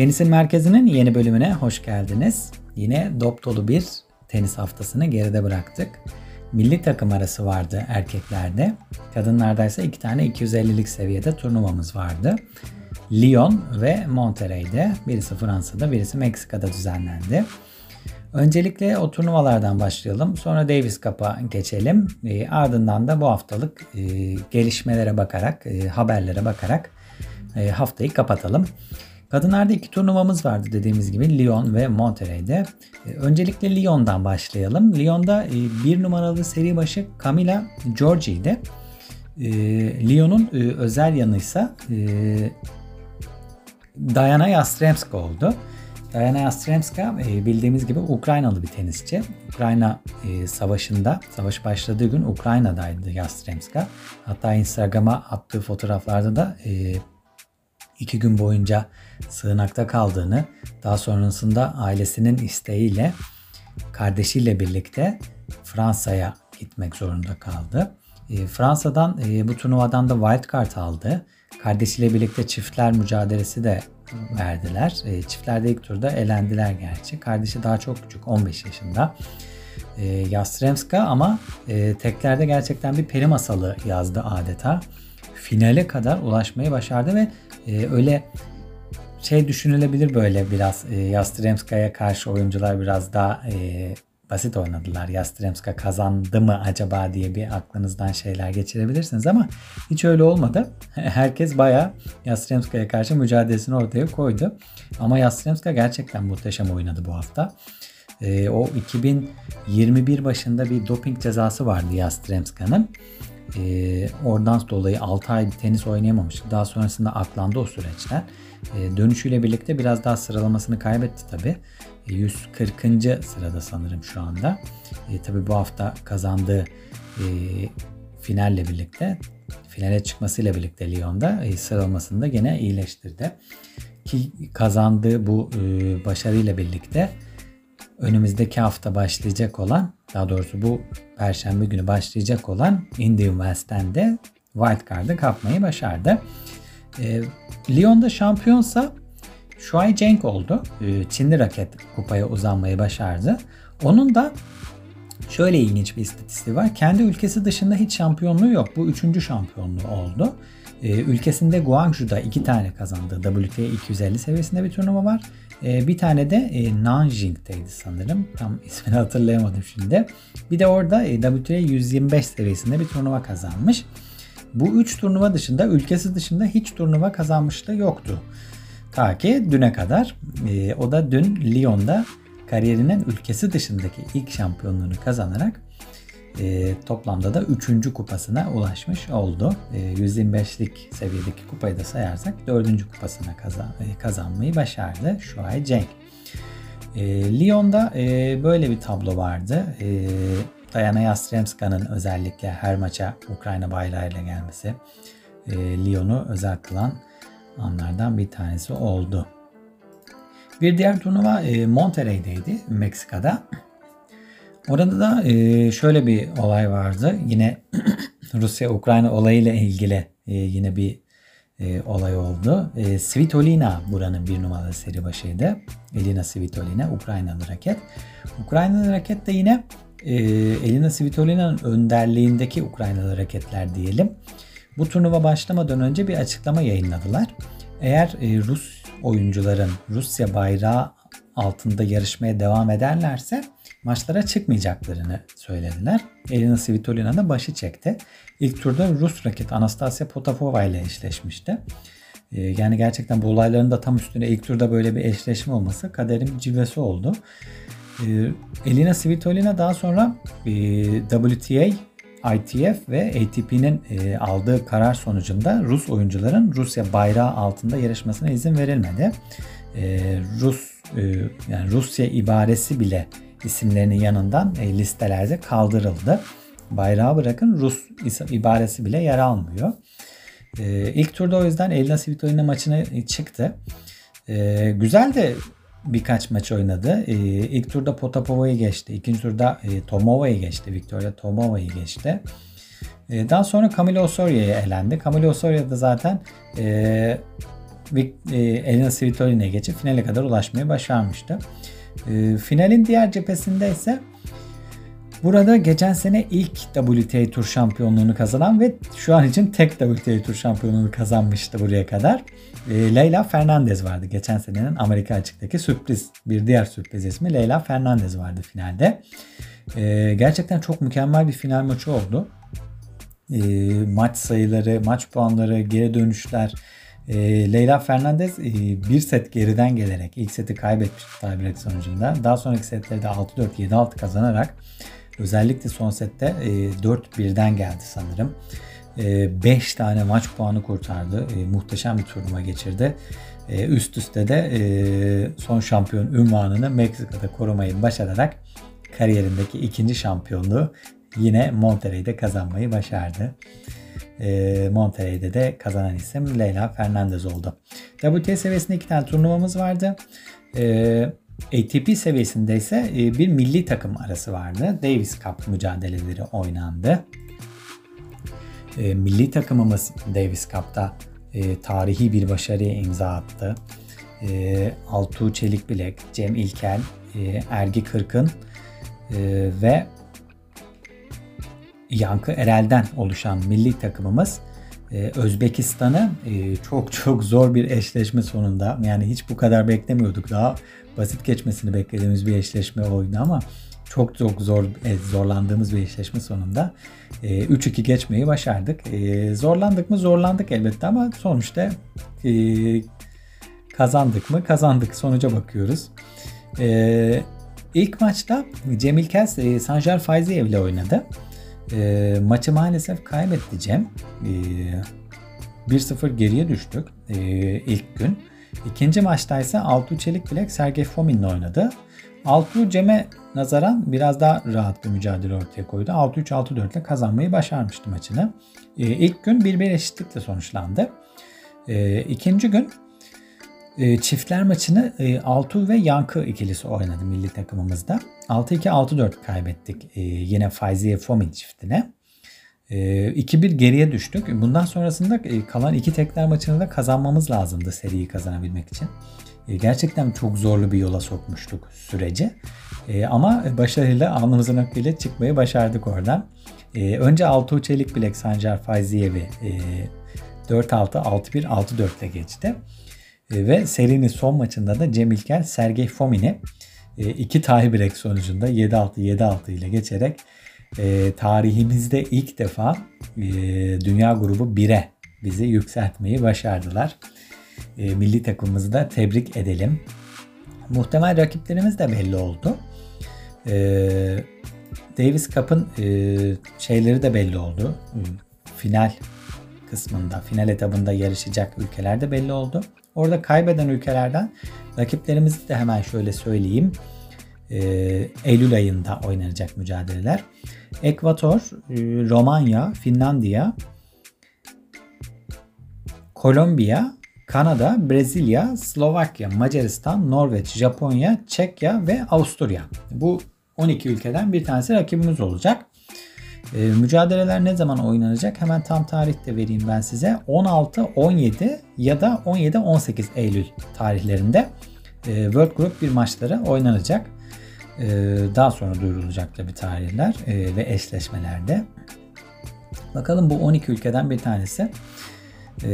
Tenisin Merkezi'nin yeni bölümüne hoş geldiniz. Yine dop dolu bir tenis haftasını geride bıraktık. Milli takım arası vardı erkeklerde. Kadınlarda ise iki tane 250'lik seviyede turnuvamız vardı. Lyon ve Monterrey'de birisi Fransa'da birisi Meksika'da düzenlendi. Öncelikle o turnuvalardan başlayalım. Sonra Davis Cup'a geçelim. E, ardından da bu haftalık e, gelişmelere bakarak, e, haberlere bakarak e, haftayı kapatalım. Kadınlarda iki turnuvamız vardı dediğimiz gibi Lyon ve Monterrey'de. E, öncelikle Lyon'dan başlayalım. Lyon'da e, bir numaralı seri başı Camila Giorgi'ydi. E, Lyon'un e, özel yanıysa e, Diana Yastremska oldu. Diana Yastremska bildiğimiz gibi Ukraynalı bir tenisçi. Ukrayna savaşında, savaş başladığı gün Ukrayna'daydı Yastremska. Hatta Instagram'a attığı fotoğraflarda da iki gün boyunca sığınakta kaldığını, daha sonrasında ailesinin isteğiyle kardeşiyle birlikte Fransa'ya gitmek zorunda kaldı. Fransa'dan bu turnuvadan da wild card aldı. Kardeşiyle birlikte çiftler mücadelesi de verdiler. E, çiftlerde ilk turda elendiler gerçi. Kardeşi daha çok küçük 15 yaşında. E, Yastremska ama e, teklerde gerçekten bir peri masalı yazdı adeta. Finale kadar ulaşmayı başardı ve e, öyle şey düşünülebilir böyle biraz e, Yastremska'ya karşı oyuncular biraz daha e, basit oynadılar. Yastremska kazandı mı acaba diye bir aklınızdan şeyler geçirebilirsiniz ama hiç öyle olmadı. Herkes bayağı Yastremska'ya karşı mücadelesini ortaya koydu. Ama Yastremska gerçekten muhteşem oynadı bu hafta. Ee, o 2021 başında bir doping cezası vardı Yastremska'nın. Ee, oradan dolayı 6 ay tenis oynayamamıştı. Daha sonrasında aklandı o süreçler. Ee, dönüşüyle birlikte biraz daha sıralamasını kaybetti tabii. 140. sırada sanırım şu anda. E, tabii bu hafta kazandığı e, finalle birlikte finale çıkmasıyla birlikte Lyon'da e, sıralamasını da gene iyileştirdi. Ki kazandığı bu e, başarıyla birlikte önümüzdeki hafta başlayacak olan daha doğrusu bu perşembe günü başlayacak olan Indian West'ten de wildcard'ı kapmayı başardı. E, Lyon'da şampiyonsa Shuai Cenk oldu. Ee, Çinli raket kupaya uzanmayı başardı. Onun da şöyle ilginç bir istatistiği var. Kendi ülkesi dışında hiç şampiyonluğu yok. Bu üçüncü şampiyonluğu oldu. Ee, ülkesinde Guangzhou'da iki tane kazandığı WTA 250 seviyesinde bir turnuva var. Ee, bir tane de e, Nanjing'deydi sanırım. Tam ismini hatırlayamadım şimdi. Bir de orada e, WTA 125 seviyesinde bir turnuva kazanmış. Bu üç turnuva dışında ülkesi dışında hiç turnuva kazanmışlığı yoktu. Ta ki düne kadar. E, o da dün Lyon'da kariyerinin ülkesi dışındaki ilk şampiyonluğunu kazanarak e, toplamda da 3. kupasına ulaşmış oldu. E, 125'lik seviyedeki kupayı da sayarsak 4. kupasına kazan, e, kazanmayı başardı Shuai Cenk. E, Lyon'da e, böyle bir tablo vardı. E, Diana Yastremska'nın özellikle her maça Ukrayna bayrağıyla gelmesi e, Lyon'u özel kılan anlardan bir tanesi oldu. Bir diğer turnuva e, Monterrey'deydi Meksika'da. Orada da e, şöyle bir olay vardı. Yine Rusya-Ukrayna olayıyla ilgili e, yine bir e, olay oldu. Svitolina buranın bir numaralı seri başıydı. Elina Svitolina Ukraynalı raket. Ukraynalı raket de yine e, Elina Svitolina'nın önderliğindeki Ukraynalı raketler diyelim. Bu turnuva başlamadan önce bir açıklama yayınladılar. Eğer Rus oyuncuların Rusya bayrağı altında yarışmaya devam ederlerse maçlara çıkmayacaklarını söylediler. Elina Svitolina da başı çekti. İlk turda Rus raket Anastasia Potapova ile eşleşmişti. E, yani gerçekten bu olayların da tam üstüne ilk turda böyle bir eşleşme olması kaderin cilvesi oldu. E, Elina Svitolina daha sonra WTA ITF ve ATP'nin e, aldığı karar sonucunda Rus oyuncuların Rusya bayrağı altında yarışmasına izin verilmedi. E, Rus e, yani Rusya ibaresi bile isimlerinin yanından e, listelerde kaldırıldı. Bayrağı bırakın Rus ibaresi bile yer almıyor. E, ilk turda o yüzden Elina Svitolina maçına çıktı. E, güzel de birkaç maç oynadı. E, ilk turda Potapova'yı geçti. İkinci turda e, Tomova'yı geçti. Victoria Tomova'yı geçti. E, daha sonra Camilo Osoria'ya elendi. Camilo Osoria da zaten e, e, Elina Svitolina'ya geçip finale kadar ulaşmayı başarmıştı. E, finalin diğer cephesinde ise Burada geçen sene ilk WTA Tur şampiyonluğunu kazanan ve şu an için tek WTA Tur şampiyonluğunu kazanmıştı buraya kadar. E, Leyla Fernandez vardı. Geçen senenin Amerika açıktaki sürpriz bir diğer sürpriz ismi Leyla Fernandez vardı finalde. E, gerçekten çok mükemmel bir final maçı oldu. E, maç sayıları, maç puanları, geri dönüşler. E, Leyla Fernandez e, bir set geriden gelerek ilk seti kaybetmişti tiebreak sonucunda. Daha sonraki setlerde 6-4, 7-6 kazanarak Özellikle son sette e, 4-1'den geldi sanırım. 5 e, tane maç puanı kurtardı. E, muhteşem bir turnuva geçirdi. E, üst üste de e, son şampiyon ünvanını Meksika'da korumayı başararak kariyerindeki ikinci şampiyonluğu yine Monterrey'de kazanmayı başardı. E, Monterrey'de de kazanan isim Leyla Fernandez oldu. WTA seviyesinde iki tane turnuvamız vardı. E, ATP seviyesinde ise e, bir milli takım arası vardı. Davis Cup mücadeleleri oynandı. E, milli takımımız Davis Cup'ta e, tarihi bir başarıya imza attı. Altuğ Çelikbilek, Cem İlkel, Ergi Kırkın ve Yankı Erel'den oluşan milli takımımız Özbekistan'ı çok çok zor bir eşleşme sonunda yani hiç bu kadar beklemiyorduk daha basit geçmesini beklediğimiz bir eşleşme oydu ama çok çok zor e, zorlandığımız bir eşleşme sonunda 3-2 e, geçmeyi başardık. E, zorlandık mı? Zorlandık elbette ama sonuçta kazandık mı? Kazandık. Sonuca bakıyoruz. İlk maçta Cemil Kes Sanjar Faiziyev ile oynadı. Maçı maalesef kaybetti Cem. 1-0 geriye düştük ilk gün. İkinci maçta ise Altuğ Çelik Bilek Sergey Fomin'le oynadı. Altuğ Cem'e nazaran biraz daha rahat bir mücadele ortaya koydu. 6-3-6-4 ile kazanmayı başarmıştı maçını. Ee, ilk gün 1-1 eşitlikle sonuçlandı. Ee, ikinci gün e, çiftler maçını e, Altuğ ve Yankı ikilisi oynadı milli takımımızda. 6-2-6-4 kaybettik e, yine Faiziye Fomin çiftine. 2-1 ee, geriye düştük. Bundan sonrasında e, kalan iki tekler maçını da kazanmamız lazımdı seriyi kazanabilmek için. Ee, gerçekten çok zorlu bir yola sokmuştuk süreci. Ee, ama başarıyla alnımızın akıyla çıkmayı başardık oradan. Önce Altuğ Çelik Bilek Sancar Faiziyevi 4-6, 6-1, 6-4 ile geçti. Ve serinin son maçında da Cem İlker Sergey Fomin'i iki tie sonucunda 7-6, 7-6 ile geçerek e, tarihimizde ilk defa e, Dünya Grubu 1'e bizi yükseltmeyi başardılar. E, milli takımımızı da tebrik edelim. Muhtemel rakiplerimiz de belli oldu. E, Davis Cup'ın e, şeyleri de belli oldu. Final kısmında, final etabında yarışacak ülkeler de belli oldu. Orada kaybeden ülkelerden rakiplerimizi de hemen şöyle söyleyeyim. E, Eylül ayında oynanacak mücadeleler. Ekvator, e, Romanya, Finlandiya, Kolombiya, Kanada, Brezilya, Slovakya, Macaristan, Norveç, Japonya, Çekya ve Avusturya. Bu 12 ülkeden bir tanesi rakibimiz olacak. E, mücadeleler ne zaman oynanacak? Hemen tam tarihte vereyim ben size. 16, 17 ya da 17, 18 Eylül tarihlerinde e, World Group bir maçları oynanacak. Ee, daha sonra duyurulacak tabi tarihler e, ve eşleşmelerde. Bakalım bu 12 ülkeden bir tanesi e,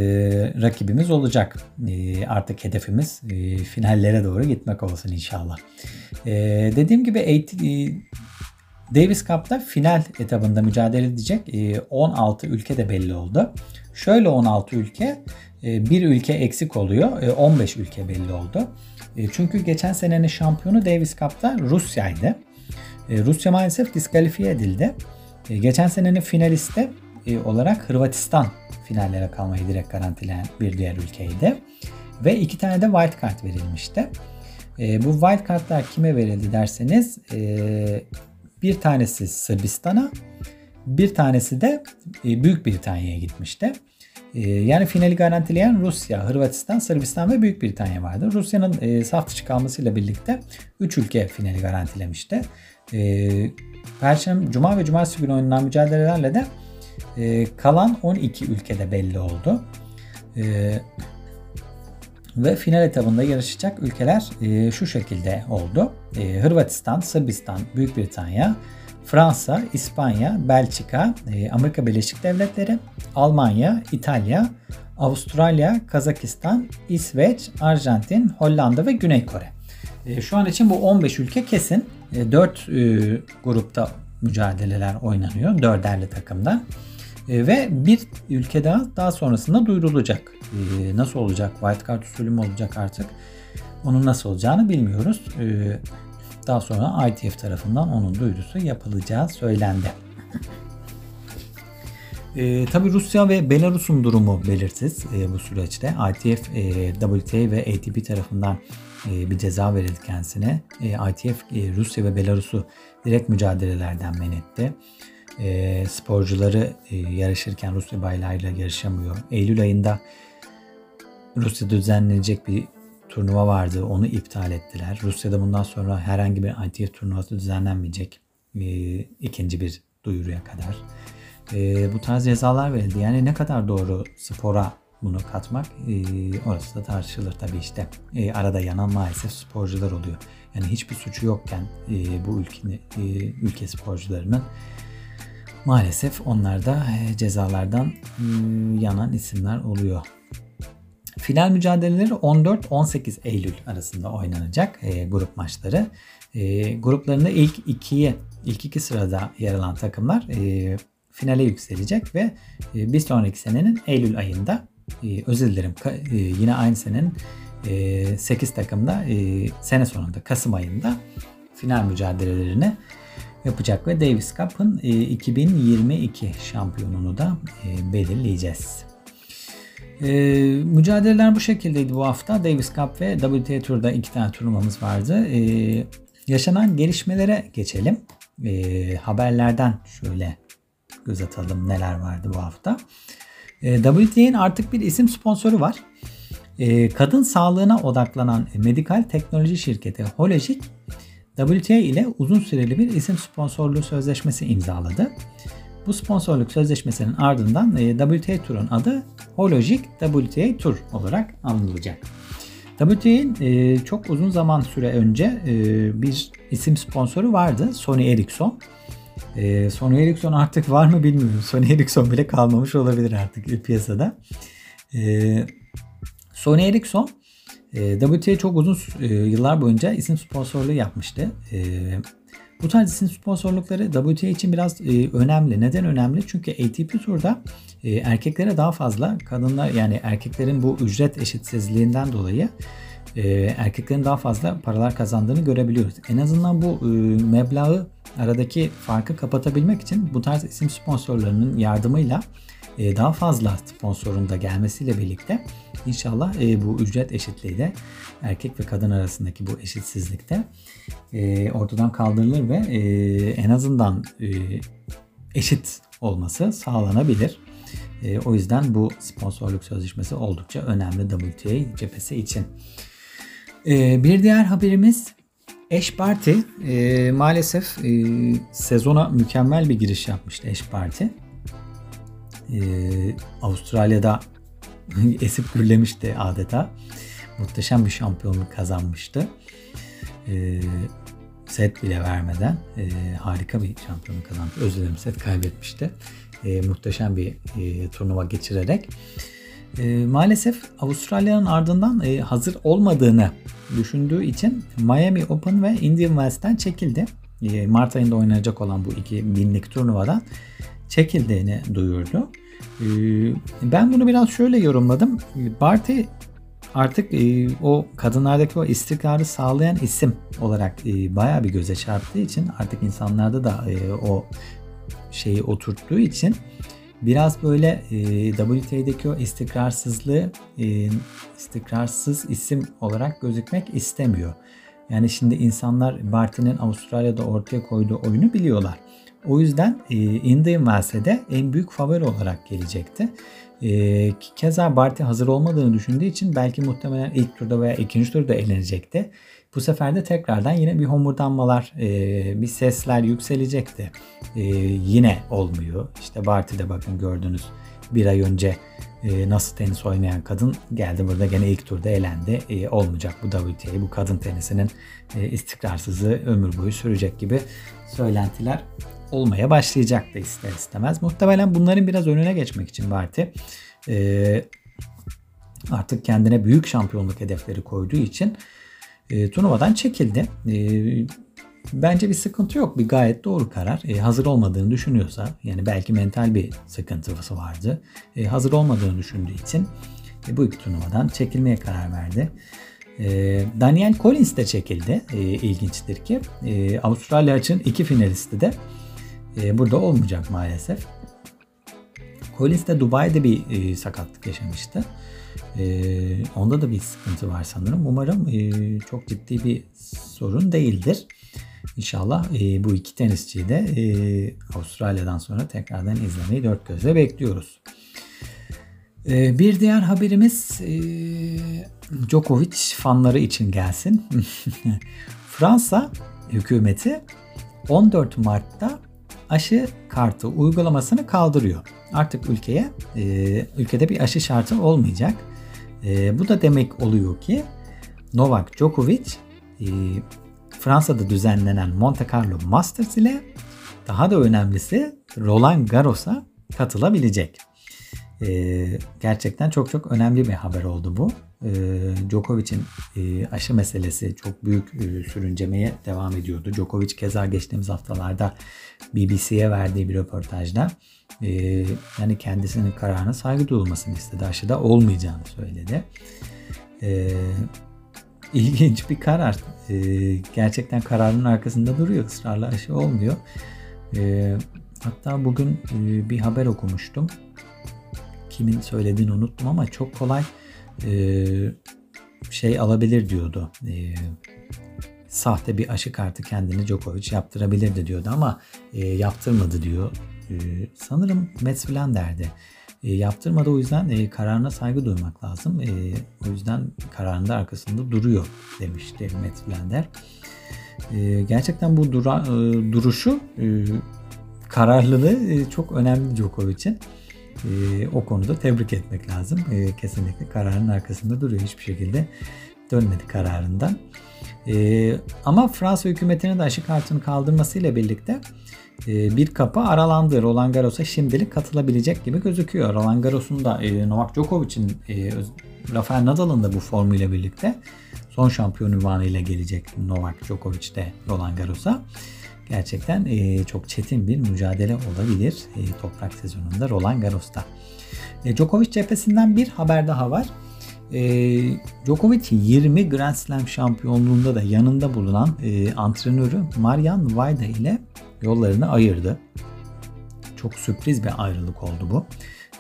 rakibimiz olacak. E, artık hedefimiz finallere doğru gitmek olsun inşallah. Dediğim gibi Davis Cup'ta final etabında mücadele edecek 16 ülke de belli oldu. Şöyle 16 ülke, bir ülke eksik oluyor, 15 ülke belli oldu. E, çünkü geçen senenin şampiyonu Davis Cup'ta Rusya'ydı. E, Rusya maalesef diskalifiye edildi. E, geçen senenin finalisti olarak Hırvatistan finallere kalmayı direkt garantileyen bir diğer ülkeydi. Ve iki tane de wild card verilmişti. Bu wild cardlar kime verildi derseniz bir tanesi Sırbistan'a bir tanesi de Büyük Britanya'ya gitmişti. Ee, yani finali garantileyen Rusya, Hırvatistan, Sırbistan ve Büyük Britanya vardı. Rusya'nın e, saf dışı kalmasıyla birlikte 3 ülke finali garantilemişti. E, Perşembe, Cuma ve Cumartesi günü oynanan mücadelelerle de e, kalan 12 ülkede belli oldu. E, Ve final etabında yarışacak ülkeler e, şu şekilde oldu. E, Hırvatistan, Sırbistan, Büyük Britanya, Fransa, İspanya, Belçika, e, Amerika Birleşik Devletleri, Almanya, İtalya, Avustralya, Kazakistan, İsveç, Arjantin, Hollanda ve Güney Kore. E, şu an için bu 15 ülke kesin. E, 4 e, grupta mücadeleler oynanıyor. Dörderli takımda. Ve bir ülke daha daha sonrasında duyurulacak. Nasıl olacak? Wildcard usulü mü olacak artık? Onun nasıl olacağını bilmiyoruz. Daha sonra ITF tarafından onun duyurusu yapılacağı söylendi. E, tabii Rusya ve Belarus'un durumu belirsiz e, bu süreçte. ITF, e, WTA ve ATP tarafından e, bir ceza verildi kendisine. E, ITF e, Rusya ve Belarus'u direkt mücadelelerden men etti. E, sporcuları e, yarışırken Rusya bayrağıyla yarışamıyor. Eylül ayında Rusya'da düzenlenecek bir turnuva vardı. Onu iptal ettiler. Rusya'da bundan sonra herhangi bir ITF turnuvası düzenlenmeyecek. E, ikinci bir duyuruya kadar. E, bu tarz cezalar verildi. Yani ne kadar doğru spora bunu katmak e, orası da tartışılır tabii işte. E, arada yanan maalesef sporcular oluyor. Yani hiçbir suçu yokken e, bu ülke, e, ülke sporcularının maalesef onlar da e, cezalardan e, yanan isimler oluyor. Final mücadeleleri 14-18 Eylül arasında oynanacak e, grup maçları. E, gruplarında ilk ikiye, ilk iki sırada yer alan takımlar e, finale yükselecek ve e, bir sonraki senenin Eylül ayında e, özür dilerim e, yine aynı senenin e, 8 takımda e, sene sonunda Kasım ayında final mücadelelerini yapacak ve Davis Cup'ın e, 2022 şampiyonunu da e, belirleyeceğiz. E, mücadeleler bu şekildeydi bu hafta. Davis Cup ve WTA Tour'da iki tane turnuvamız vardı. E, yaşanan gelişmelere geçelim. E, haberlerden şöyle göz atalım neler vardı bu hafta. E, WTA'nin artık bir isim sponsoru var. E, kadın sağlığına odaklanan medikal teknoloji şirketi Hologic WTA ile uzun süreli bir isim sponsorluğu sözleşmesi imzaladı. Bu sponsorluk sözleşmesinin ardından e, WTA Tour'un adı Hologic WTA Tour olarak anılacak. WTA'nin e, çok uzun zaman süre önce e, bir isim sponsoru vardı. Sony Ericsson. Sony Ericsson artık var mı bilmiyorum. Sony Ericsson bile kalmamış olabilir artık piyasada. Sony Ericsson WTA çok uzun yıllar boyunca isim sponsorluğu yapmıştı. Bu tarz isim sponsorlukları WTA için biraz e, önemli. Neden önemli? Çünkü ATP Tour'da e, erkeklere daha fazla, kadınlar yani erkeklerin bu ücret eşitsizliğinden dolayı e, erkeklerin daha fazla paralar kazandığını görebiliyoruz. En azından bu e, meblağı aradaki farkı kapatabilmek için bu tarz isim sponsorlarının yardımıyla daha fazla sponsorun da gelmesiyle birlikte inşallah e, bu ücret eşitliği de erkek ve kadın arasındaki bu eşitsizlikte e, ortadan kaldırılır ve en azından eşit olması sağlanabilir. O yüzden bu sponsorluk sözleşmesi oldukça önemli WTA cephesi için. Bir diğer haberimiz Eş Parti e, maalesef e, sezona mükemmel bir giriş yapmıştı Eş Parti. E, Avustralya'da esip gürlemişti adeta. Muhteşem bir şampiyonluk kazanmıştı. E, set bile vermeden e, harika bir şampiyonluk kazandı. Özür dilerim set kaybetmişti. E, muhteşem bir e, turnuva geçirerek. E, maalesef Avustralya'nın ardından e, hazır olmadığını düşündüğü için Miami Open ve Indian Wells'ten çekildi. E, Mart ayında oynanacak olan bu iki binlik turnuvadan çekildiğini duyurdu. E, ben bunu biraz şöyle yorumladım. Barty artık e, o kadınlardaki o istikrarı sağlayan isim olarak e, bayağı bir göze çarptığı için artık insanlarda da e, o şeyi oturttuğu için biraz böyle e, WTA'deki o istikrarsızlığı e, istikrarsız isim olarak gözükmek istemiyor. Yani şimdi insanlar Barty'nin Avustralya'da ortaya koyduğu oyunu biliyorlar. O yüzden e, Indian Wells'e en büyük favori olarak gelecekti. E, keza Barty hazır olmadığını düşündüğü için belki muhtemelen ilk turda veya ikinci turda eğlenecekti. Bu sefer de tekrardan yine bir homurdanmalar, e, bir sesler yükselecekti. E, yine olmuyor. İşte Barty'de bakın gördünüz bir ay önce e, nasıl tenis oynayan kadın geldi burada gene ilk turda elendi. E, olmayacak bu WTA bu kadın tenisinin e, istikrarsızlığı ömür boyu sürecek gibi söylentiler olmaya başlayacaktı ister istemez. Muhtemelen bunların biraz önüne geçmek için Barty e, artık kendine büyük şampiyonluk hedefleri koyduğu için e, turnuvadan çekildi. E, bence bir sıkıntı yok. Bir gayet doğru karar. E, hazır olmadığını düşünüyorsa yani belki mental bir sıkıntısı vardı. E, hazır olmadığını düşündüğü için e, bu iki turnuvadan çekilmeye karar verdi. E, Daniel Collins de çekildi. E, ilginçtir ki e, Avustralya için iki finalisti de e, burada olmayacak maalesef. Collins de Dubai'de bir e, sakatlık yaşamıştı. E, onda da bir sıkıntı var sanırım. Umarım e, çok ciddi bir sorun değildir. İnşallah e, bu iki tenisçiyi de Avustralya'dan sonra tekrardan izlemeyi dört gözle bekliyoruz. E, bir diğer haberimiz Djokovic fanları için gelsin. Fransa hükümeti 14 Mart'ta aşı kartı uygulamasını kaldırıyor. Artık ülkeye e, ülkede bir aşı şartı olmayacak. E, bu da demek oluyor ki Novak Djokovic e, Fransa'da düzenlenen Monte Carlo Masters ile daha da önemlisi Roland Garros'a katılabilecek. Ee, gerçekten çok çok önemli bir haber oldu bu. Ee, Djokovic'in e, aşı meselesi çok büyük e, sürüncemeye devam ediyordu. Djokovic keza geçtiğimiz haftalarda BBC'ye verdiği bir röportajda e, yani kendisinin kararına saygı duyulmasını istedi. Aşıda olmayacağını söyledi. E, ilginç bir karar. E, gerçekten kararın arkasında duruyor. Israrla aşı olmuyor. E, hatta bugün e, bir haber okumuştum. Kimin söylediğini unuttum ama çok kolay e, şey alabilir diyordu. E, sahte bir aşı kartı kendini Djokovic yaptırabilirdi diyordu ama e, yaptırmadı diyor. E, sanırım Mets falan derdi. E, yaptırmadı o yüzden e, kararına saygı duymak lazım. E, o yüzden kararında arkasında duruyor demişti Matt Blander. E, gerçekten bu dura, e, duruşu e, kararlılığı e, çok önemli Djokovic'in. E, o konuda tebrik etmek lazım. E, kesinlikle kararın arkasında duruyor. Hiçbir şekilde dönmedi kararından. E, ama Fransa hükümetinin de aşı kartını kaldırmasıyla birlikte ee, bir kapı aralandı. Roland Garros'a şimdilik katılabilecek gibi gözüküyor. Roland Garros'un da e, Novak Djokovic'in e, Rafael Nadal'ın da bu formuyla birlikte son şampiyon ünvanıyla gelecek Novak Djokovic de Roland Garros'a. Gerçekten e, çok çetin bir mücadele olabilir toprak sezonunda Roland Garros'ta. Djokovic cephesinden bir haber daha var. Djokovic 20 Grand Slam şampiyonluğunda da yanında bulunan antrenörü Marian Vajda ile yollarını ayırdı. Çok sürpriz bir ayrılık oldu bu.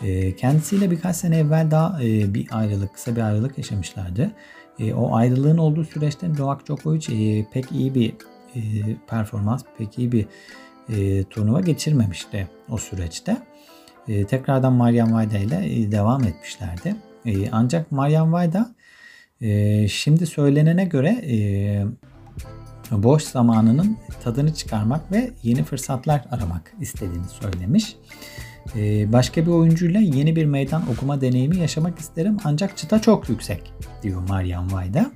Ee, kendisiyle birkaç sene evvel daha e, bir ayrılık, kısa bir ayrılık yaşamışlardı. E, o ayrılığın olduğu süreçte Novak Djokovic e, pek iyi bir performans, pek iyi bir turnuva geçirmemişti o süreçte. Tekrardan Marian Vajda ile devam etmişlerdi. Ancak Marian Vajda şimdi söylenene göre boş zamanının tadını çıkarmak ve yeni fırsatlar aramak istediğini söylemiş. Ee, başka bir oyuncuyla yeni bir meydan okuma deneyimi yaşamak isterim ancak çıta çok yüksek diyor Marian Vajda.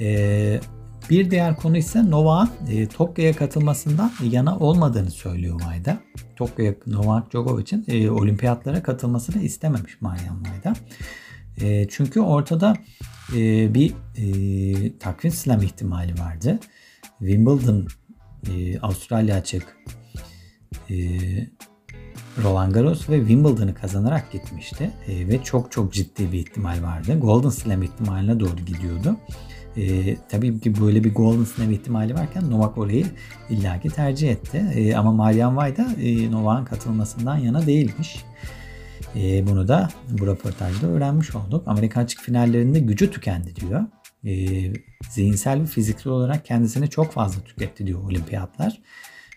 Ee, bir diğer konu ise Novak'ın e, Tokyo'ya katılmasından yana olmadığını söylüyor Vajda. Tokyo'ya Novak Djokovic'in e, olimpiyatlara katılmasını istememiş Marian Vajda. E, çünkü ortada e, bir e, takvim slam ihtimali vardı. Wimbledon, e, Avustralya açık, e, Roland Garros ve Wimbledon'ı kazanarak gitmişti. E, ve çok çok ciddi bir ihtimal vardı. Golden Slam ihtimaline doğru gidiyordu. E, tabii ki böyle bir Golden Slam ihtimali varken Novak orayı illaki tercih etti. E, ama Marian Vajda e, Novak'ın katılmasından yana değilmiş. E, bunu da bu röportajda öğrenmiş olduk. Amerika açık finallerinde gücü tükendi diyor e, zihinsel ve fiziksel olarak kendisini çok fazla tüketti diyor olimpiyatlar.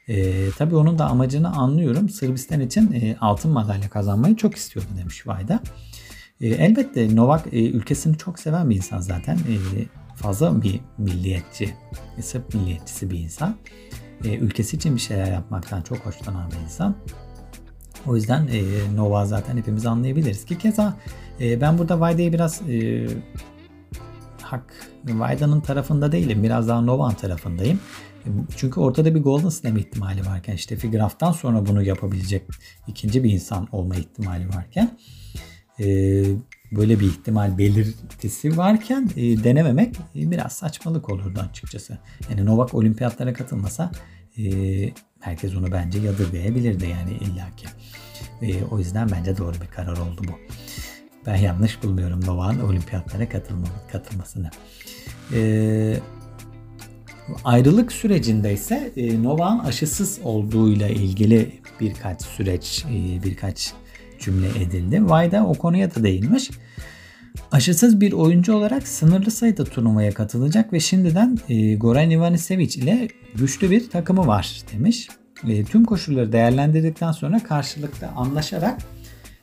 E, tabii onun da amacını anlıyorum. Sırbistan için e, altın madalya kazanmayı çok istiyordu demiş Vayda. E, elbette Novak e, ülkesini çok seven bir insan zaten. E, fazla bir milliyetçi, Sırp milliyetçisi bir insan. E, ülkesi için bir şeyler yapmaktan çok hoşlanan bir insan. O yüzden e, Nova zaten hepimiz anlayabiliriz ki keza e, ben burada Vayda'yı biraz e, hak Vayda'nın tarafında değilim. Biraz daha Nova'nın tarafındayım. Çünkü ortada bir Golden Slam ihtimali varken işte Graf'tan sonra bunu yapabilecek ikinci bir insan olma ihtimali varken e, böyle bir ihtimal belirtisi varken e, denememek e, biraz saçmalık olurdu açıkçası. Yani Novak olimpiyatlara katılmasa e, herkes onu bence yadırgayabilirdi yani illaki. E, o yüzden bence doğru bir karar oldu bu. Ben yanlış bulmuyorum Novak'ın olimpiyatlara katılma, katılmasını. Eee Ayrılık sürecinde ise e, Novak'ın aşısız olduğuyla ilgili birkaç süreç, e, birkaç cümle edildi. Vayda o konuya da değinmiş. Aşısız bir oyuncu olarak sınırlı sayıda turnuvaya katılacak ve şimdiden e, Goran Ivanisevic ile güçlü bir takımı var demiş. E, tüm koşulları değerlendirdikten sonra karşılıklı anlaşarak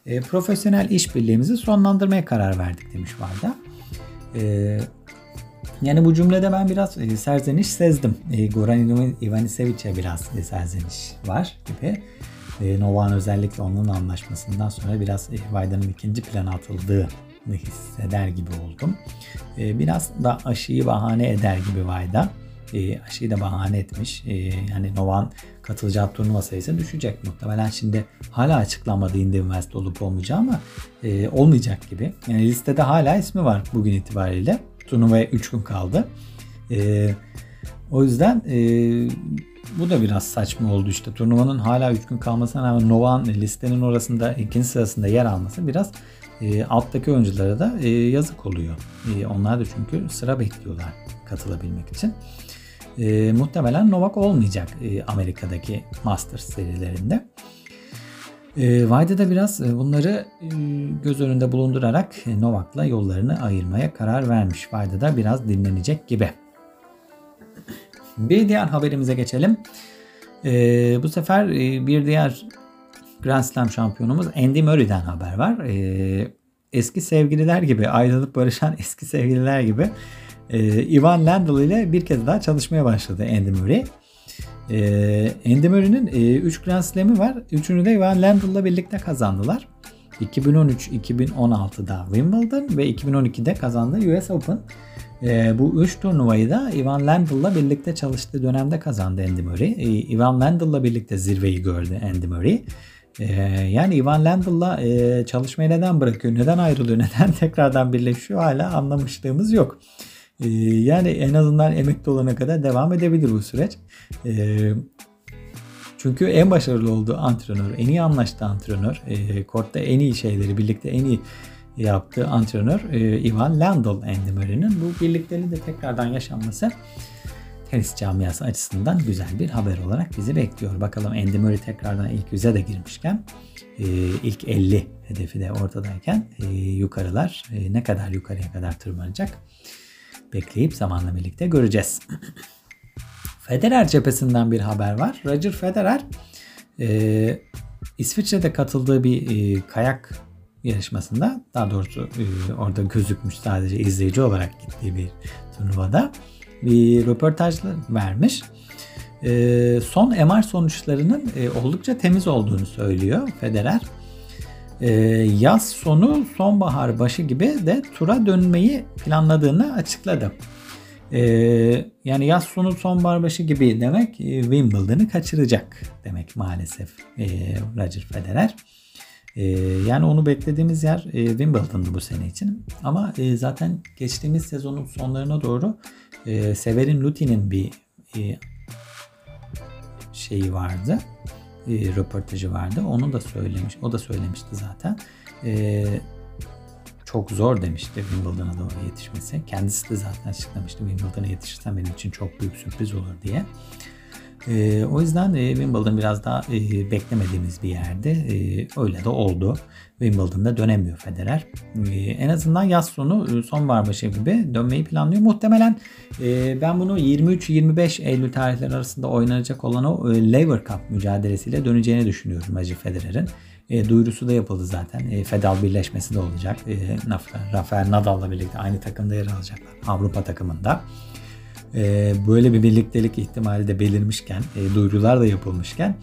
e, profesyonel işbirliğimizi sonlandırmaya karar verdik demiş Vayda. E, yani bu cümlede ben biraz e, serzeniş sezdim. E, Goran Ivanisevic'e biraz e, serzeniş var gibi. E, Novak'ın özellikle onun anlaşmasından sonra biraz e, Vayda'nın ikinci plana atıldığını hisseder gibi oldum. E, biraz da aşıyı bahane eder gibi Vayda. E, aşıyı da bahane etmiş. Yani Novak'ın katılacağı turnuva sayısı düşecek muhtemelen. Şimdi hala açıklanmadı Indy West olup olmayacağı ama e, olmayacak gibi. Yani listede hala ismi var bugün itibariyle. Turnuvaya 3 gün kaldı. O yüzden e, bu da biraz saçma oldu işte. Turnuvanın hala 3 gün kalmasına rağmen Novak'ın listenin orasında ikinci sırasında yer alması biraz e, alttaki oyunculara da e, yazık oluyor. E, onlar da çünkü sıra bekliyorlar katılabilmek için. E, muhtemelen Novak olmayacak e, Amerika'daki Masters serilerinde. E, Vayda da biraz e, bunları e, göz önünde bulundurarak Novak'la yollarını ayırmaya karar vermiş. Vayda da biraz dinlenecek gibi. Bir diğer haberimize geçelim. E, bu sefer e, bir diğer Grand Slam şampiyonumuz Andy Murray'den haber var. E, eski sevgililer gibi ayrılıp barışan eski sevgililer gibi e, Ivan Lendl ile bir kez daha çalışmaya başladı Andy Murray. E, Andy Murray'nin 3 e, Grand Slam'i var. Üçünü de Ivan Lendl'la birlikte kazandılar. 2013-2016'da Wimbledon ve 2012'de kazandığı US Open. E, bu üç turnuvayı da Ivan Lendl'la birlikte çalıştığı dönemde kazandı Andy Murray. E, Ivan Lendl'la birlikte zirveyi gördü Andy Murray. E, yani Ivan Lendl'la e, çalışmayı neden bırakıyor, neden ayrılıyor, neden tekrardan birleşiyor hala anlamışlığımız yok. E, yani en azından emekli olana kadar devam edebilir bu süreç. E, çünkü en başarılı olduğu antrenör, en iyi anlaştığı antrenör, e, kortta en iyi şeyleri birlikte en iyi yaptığı antrenör e, Ivan Lendl Andy Murray'nin bu birlikteliğin de tekrardan yaşanması tenis camiası açısından güzel bir haber olarak bizi bekliyor. Bakalım Andy Murray tekrardan ilk yüze de girmişken e, ilk 50 hedefi de ortadayken e, yukarılar e, ne kadar yukarıya kadar tırmanacak bekleyip zamanla birlikte göreceğiz. Federer cephesinden bir haber var. Roger Federer e, İsviçre'de katıldığı bir e, kayak yarışmasında daha doğrusu e, orada gözükmüş sadece izleyici olarak gittiği bir turnuvada bir röportaj vermiş. E, son MR sonuçlarının e, oldukça temiz olduğunu söylüyor Federer. Yaz sonu sonbahar başı gibi de tura dönmeyi planladığını açıkladı. Yani yaz sonu sonbahar başı gibi demek e, Wimbledon'ı kaçıracak demek maalesef e, Roger Federer. E, yani onu beklediğimiz yer e, Wimbledon'du bu sene için. Ama e, zaten geçtiğimiz sezonun sonlarına doğru e, Severin Luti'nin bir e, şeyi vardı. Röportajı vardı. Onu da söylemiş. O da söylemişti zaten. Çok zor demişti Wimbledon'a doğru yetişmesi. Kendisi de zaten açıklamıştı Wimbledon'a yetişirsem benim için çok büyük sürpriz olur diye. E, o yüzden e, Wimbledon biraz daha e, beklemediğimiz bir yerde. E, öyle de oldu. Wimbledon'da dönemiyor Federer. E, en azından yaz sonu e, sonbahar başı gibi dönmeyi planlıyor. Muhtemelen e, ben bunu 23-25 Eylül tarihleri arasında oynanacak olan o e, Lever Cup mücadelesiyle döneceğini düşünüyorum Roger Federer'in. E, duyurusu da yapıldı zaten. E, Fedal birleşmesi de olacak. E, Rafael Nadal'la birlikte aynı takımda yer alacaklar. Avrupa takımında e, böyle bir birliktelik ihtimali de belirmişken, e, duyurular da yapılmışken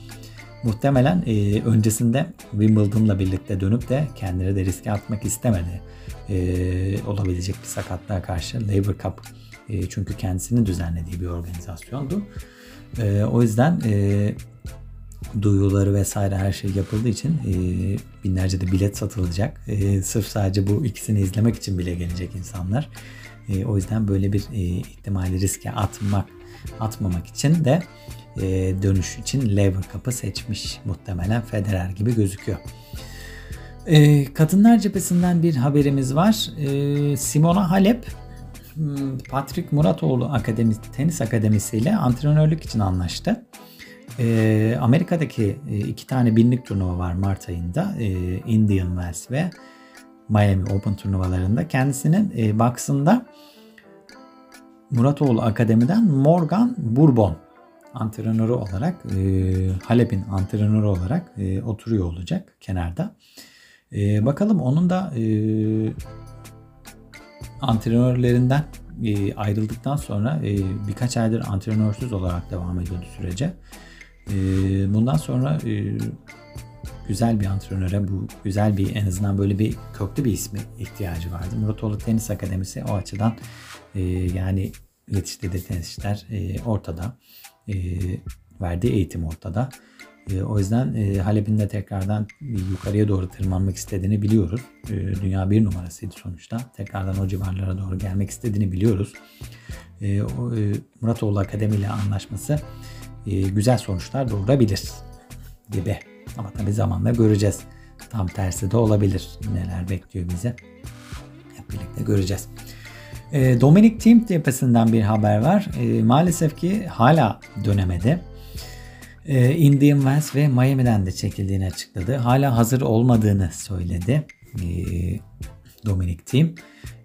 muhtemelen e, öncesinde Wimbledon'la birlikte dönüp de kendileri de riske atmak istemedi. E, olabilecek bir sakatlığa karşı Labour Cup e, çünkü kendisinin düzenlediği bir organizasyondu. O yüzden e, vesaire her şey yapıldığı için e, binlerce de bilet satılacak. E, sırf sadece bu ikisini izlemek için bile gelecek insanlar. E, o yüzden böyle bir e, ihtimali riske atmak atmamak için de e, dönüş için Lever Cup'ı seçmiş muhtemelen Federer gibi gözüküyor. E, kadınlar cephesinden bir haberimiz var. E, Simona Halep hmm, Patrick Muratoğlu Akademi, Tenis Akademisi ile antrenörlük için anlaştı. E, Amerika'daki e, iki tane binlik turnuva var Mart ayında. E, Indian Wells ve Miami Open turnuvalarında. Kendisinin e, box'ında Muratoğlu Akademi'den Morgan Bourbon antrenörü olarak e, Halep'in antrenörü olarak e, oturuyor olacak kenarda. E, bakalım onun da e, antrenörlerinden e, ayrıldıktan sonra e, birkaç aydır antrenörsüz olarak devam ediyordu sürece. E, bundan sonra e, güzel bir antrenöre bu güzel bir en azından böyle bir köklü bir ismi ihtiyacı vardı. Muratoğlu Tenis Akademisi o açıdan e, yani yetiştirdiği tenisçiler e, ortada. E, verdiği eğitim ortada. E, o yüzden e, Halep'in de tekrardan yukarıya doğru tırmanmak istediğini biliyoruz. E, dünya bir numarasıydı sonuçta. Tekrardan o civarlara doğru gelmek istediğini biliyoruz. E, o, e, Muratoğlu Akademi ile anlaşması e, güzel sonuçlar doğurabilir gibi. Ama tabii zamanla göreceğiz. Tam tersi de olabilir. Neler bekliyor bize. Hep birlikte göreceğiz. E, Dominic Thiem cephesinden bir haber var. E, maalesef ki hala dönemedi. E, Indian Wells ve Miami'den de çekildiğini açıkladı. Hala hazır olmadığını söyledi. E, Dominic Thiem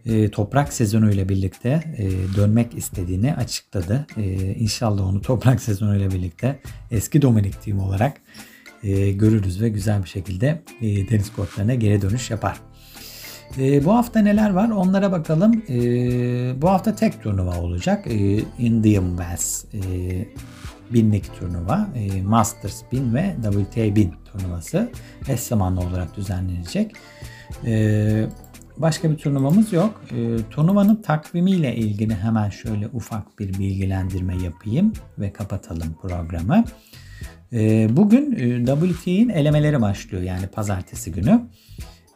e, toprak sezonuyla birlikte e, dönmek istediğini açıkladı. E, inşallah onu toprak sezonuyla birlikte eski Dominic Thiem olarak e, görürüz ve güzel bir şekilde e, tenis kortlarına geri dönüş yapar. E, bu hafta neler var onlara bakalım. E, bu hafta tek turnuva olacak. E, Indian Wells e, binlik turnuva, e, Masters 1000 ve WTA 1000 turnuvası eş zamanlı olarak düzenlenecek. E, başka bir turnuvamız yok. E, turnuvanın takvimiyle ilgili hemen şöyle ufak bir bilgilendirme yapayım ve kapatalım programı. E, bugün e, WTA'nin elemeleri başlıyor yani pazartesi günü.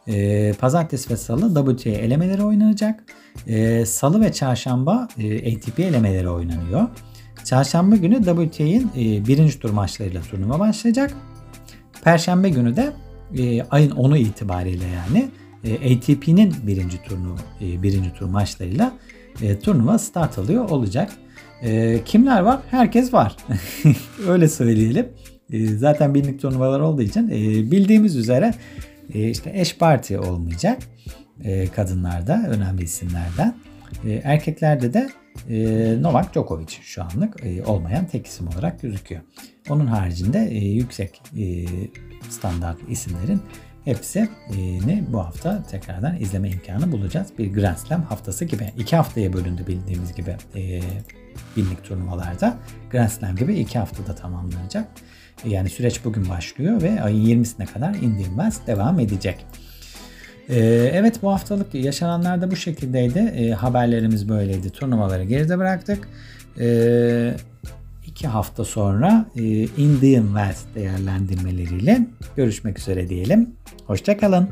E, pazartesi ve salı WTA elemeleri oynanacak. E, salı ve çarşamba e, ATP elemeleri oynanıyor. Çarşamba günü WTA'nin e, birinci tur maçlarıyla turnuva başlayacak. Perşembe günü de ayın 10'u itibariyle yani ATP'nin birinci turnu birinci tur maçlarıyla turnuva start alıyor olacak. E, kimler var? Herkes var. Öyle söyleyelim. E, zaten binlik turnuvalar olduğu için e, bildiğimiz üzere e, işte eş parti olmayacak e, kadınlarda önemli isimlerden. E, erkeklerde de e, Novak Djokovic şu anlık e, olmayan tek isim olarak gözüküyor. Onun haricinde e, yüksek e, standart isimlerin hepsini bu hafta tekrardan izleme imkanı bulacağız. Bir Grand Slam haftası gibi. iki haftaya bölündü bildiğimiz gibi e, binlik turnuvalarda. Grand Slam gibi iki haftada tamamlanacak. Yani süreç bugün başlıyor ve ayın 20'sine kadar Wells devam edecek. Evet bu haftalık yaşananlar da bu şekildeydi. Haberlerimiz böyleydi. Turnuvaları geride bıraktık. İki hafta sonra e, Indian Wells değerlendirmeleriyle görüşmek üzere diyelim. Hoşçakalın.